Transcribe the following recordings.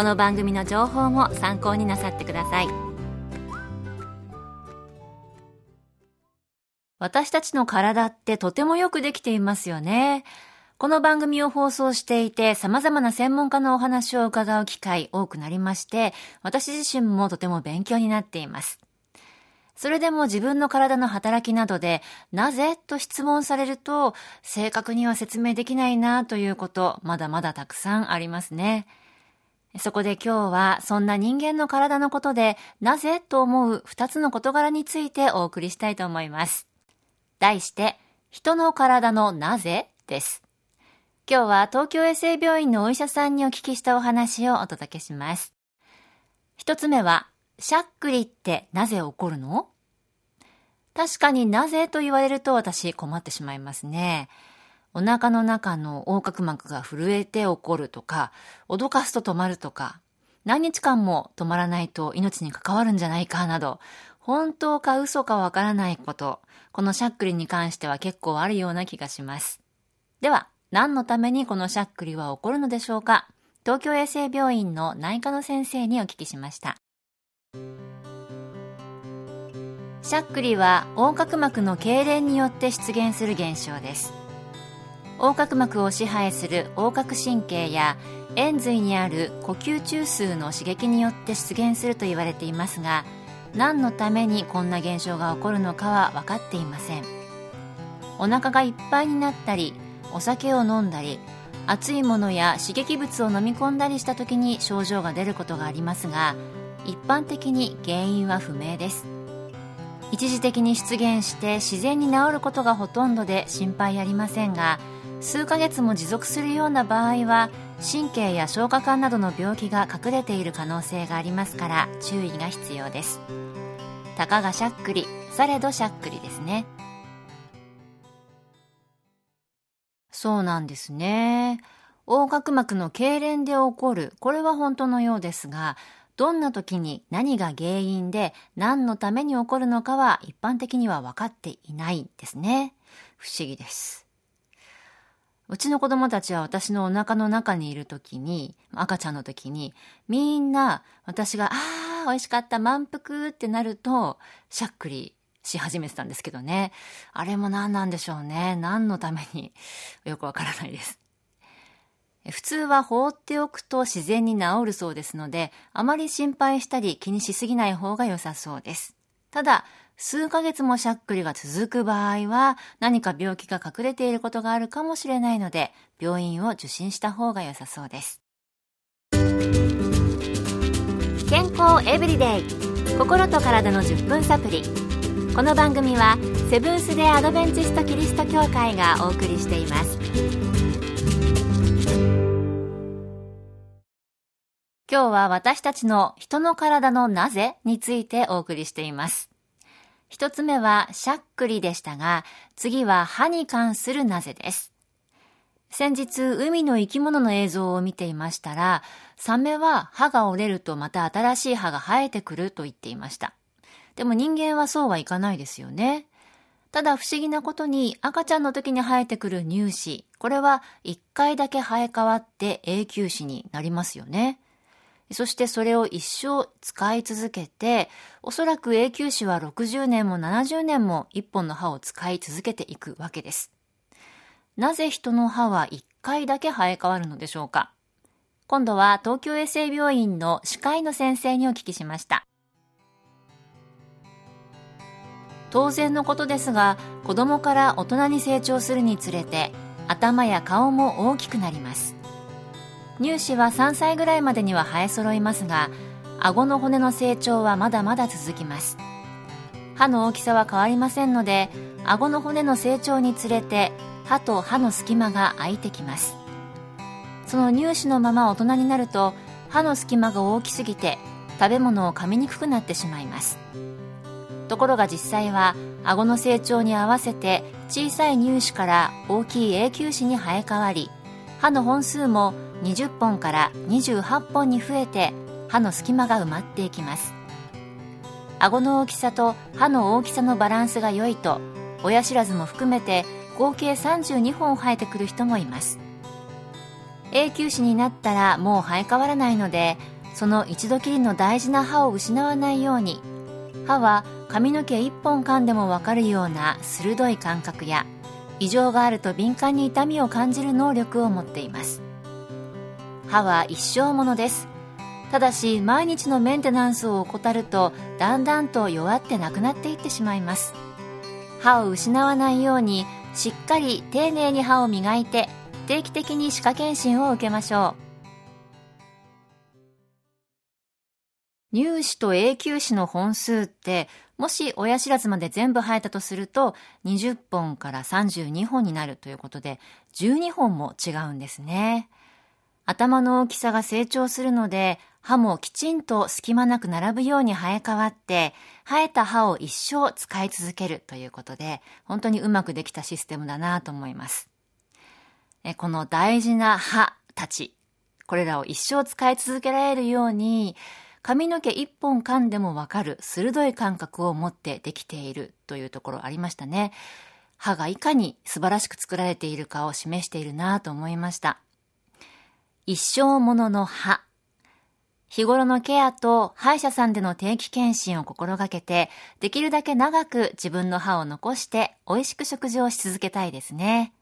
この番組の情報も参考になさってください私たちの体ってとてもよくできていますよね。この番組を放送していて様々な専門家のお話を伺う機会多くなりまして、私自身もとても勉強になっています。それでも自分の体の働きなどで、なぜと質問されると、正確には説明できないなということ、まだまだたくさんありますね。そこで今日はそんな人間の体のことで、なぜと思う二つの事柄についてお送りしたいと思います。題して、人の体のなぜです。今日は東京衛生病院のお医者さんにお聞きしたお話をお届けします。一つ目は、しゃっくりってなぜ起こるの？確かになぜと言われると私困ってしまいますね。お腹の中の横隔膜が震えて起こるとか、脅かすと止まるとか、何日間も止まらないと命に関わるんじゃないかなど、本当か嘘かわからないこと、このしゃっくりに関しては結構あるような気がします。では、何のためにこのしゃっくりは起こるのでしょうか？東京衛生病院の内科の先生にお聞きしました。しゃっくりは横隔膜の痙攣によって出現する現象です。横隔膜を支配する横隔神経や円髄にある呼吸中枢の刺激によって出現すると言われていますが、何のためにこんな現象が起こるのかは分かっていません。お腹がいっぱいになったりお酒を飲んだり熱いものや刺激物を飲み込んだりした時に症状が出ることがありますが一般的に原因は不明です。一時的に出現して自然に治ることがほとんどで心配ありませんが数ヶ月も持続するような場合は神経や消化管などの病気が隠れている可能性がありますから注意が必要です。たかがしゃっくりされどしゃっくりですね。そうなんですね。横隔膜の痙攣で起こる。これは本当のようですがどんな時に何が原因で何のために起こるのかは一般的には分かっていないんですね。不思議です。うちの子供たちは私のお腹の中にいる時に、赤ちゃんの時に、みんな私が、ああ、美味しかった、満腹ってなると、しゃっくりし始めてたんですけどね。あれも何なんでしょうね。何のために、よくわからないです。普通は放っておくと自然に治るそうですので、あまり心配したり気にしすぎない方が良さそうです。ただ、数ヶ月もしゃっくりが続く場合は何か病気が隠れていることがあるかもしれないので病院を受診した方が良さそうです。健康エブリデイ心と体の10分サプリ。この番組はセブンス・デ・アドベンチスト・キリスト教会がお送りしています。今日は私たちの人の体のなぜについてお送りしています。一つ目はしゃっくりでしたが、次は歯に関するなぜです。先日、海の生き物の映像を見ていましたら、サメは歯が折れるとまた新しい歯が生えてくると言っていました。でも人間はそうはいかないですよね。ただ不思議なことに赤ちゃんの時に生えてくる乳歯、これは一回だけ生え変わって永久歯になりますよね。そしてそれを一生使い続けて、おそらく永久歯は60年も70年も一本の歯を使い続けていくわけです。なぜ人の歯は一回だけ生え変わるのでしょうか？今度は東京衛生病院の歯科医の先生にお聞きしました。当然のことですが子供から大人に成長するにつれて頭や顔も大きくなります乳歯は3歳ぐらいまでには生え揃いますが顎の骨の成長はまだまだ続きます。歯の大きさは変わりませんので顎の骨の成長につれて歯と歯の隙間が空いてきます。その乳歯のまま大人になると歯の隙間が大きすぎて食べ物を噛みにくくなってしまいます。ところが実際は顎の成長に合わせて小さい乳歯から大きい永久歯に生え変わり歯の本数も20本から28本に増えて歯の隙間が埋まっていきます。顎の大きさと歯の大きさのバランスが良いと親知らずも含めて合計32本生えてくる人もいます。永久歯になったらもう生え変わらないのでその一度きりの大事な歯を失わないように歯は髪の毛1本噛んでも分かるような鋭い感覚や異常があると敏感に痛みを感じる能力を持っています。歯は一生ものです。ただし毎日のメンテナンスを怠るとだんだんと弱ってなくなっていってしまいます。歯を失わないようにしっかり丁寧に歯を磨いて定期的に歯科検診を受けましょう。乳歯と永久歯の本数ってもし親知らずまで全部生えたとすると20本から32本になるということで12本も違うんですね頭の大きさが成長するので歯もきちんと隙間なく並ぶように生え変わって、生えた歯を一生使い続けるということで、本当にうまくできたシステムだなと思います。この大事な歯たち、これらを一生使い続けられるように、髪の毛一本噛んでもわかる鋭い感覚を持ってできているというところありましたね。歯がいかに素晴らしく作られているかを示しているなと思いました。一生ものの歯。日頃のケアと歯医者さんでの定期検診を心がけて、できるだけ長く自分の歯を残して美味しく食事をし続けたいですね。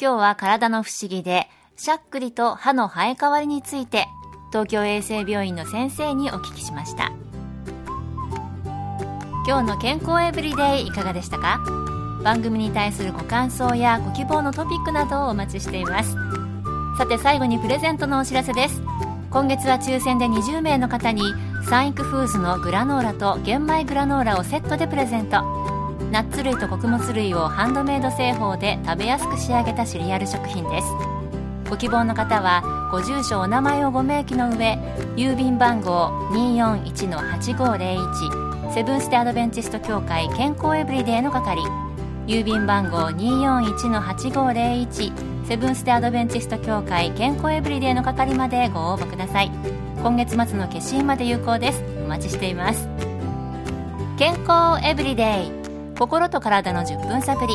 今日は体の不思議で、しゃっくりと歯の生え変わりについて、東京衛生病院の先生にお聞きしました。今日の健康エブリデイいかがでしたか？番組に対するご感想やご希望のトピックなどをお待ちしています。さて最後にプレゼントのお知らせです。今月は抽選で20名の方にサンイクフーズのグラノーラと玄米グラノーラをセットでプレゼントナッツ類と穀物類をハンドメイド製法で食べやすく仕上げたシリアル食品ですご希望の方はご住所お名前をご明記の上郵便番号241-8501セブンステアドベンチスト協会健康エブリデイの係郵便番号241-8501セブンス・テ・アドベンチスト協会健康エブリデイの係までご応募ください。今月末の決心まで有効です。お待ちしています。健康エブリデイ心と体の10分サプリ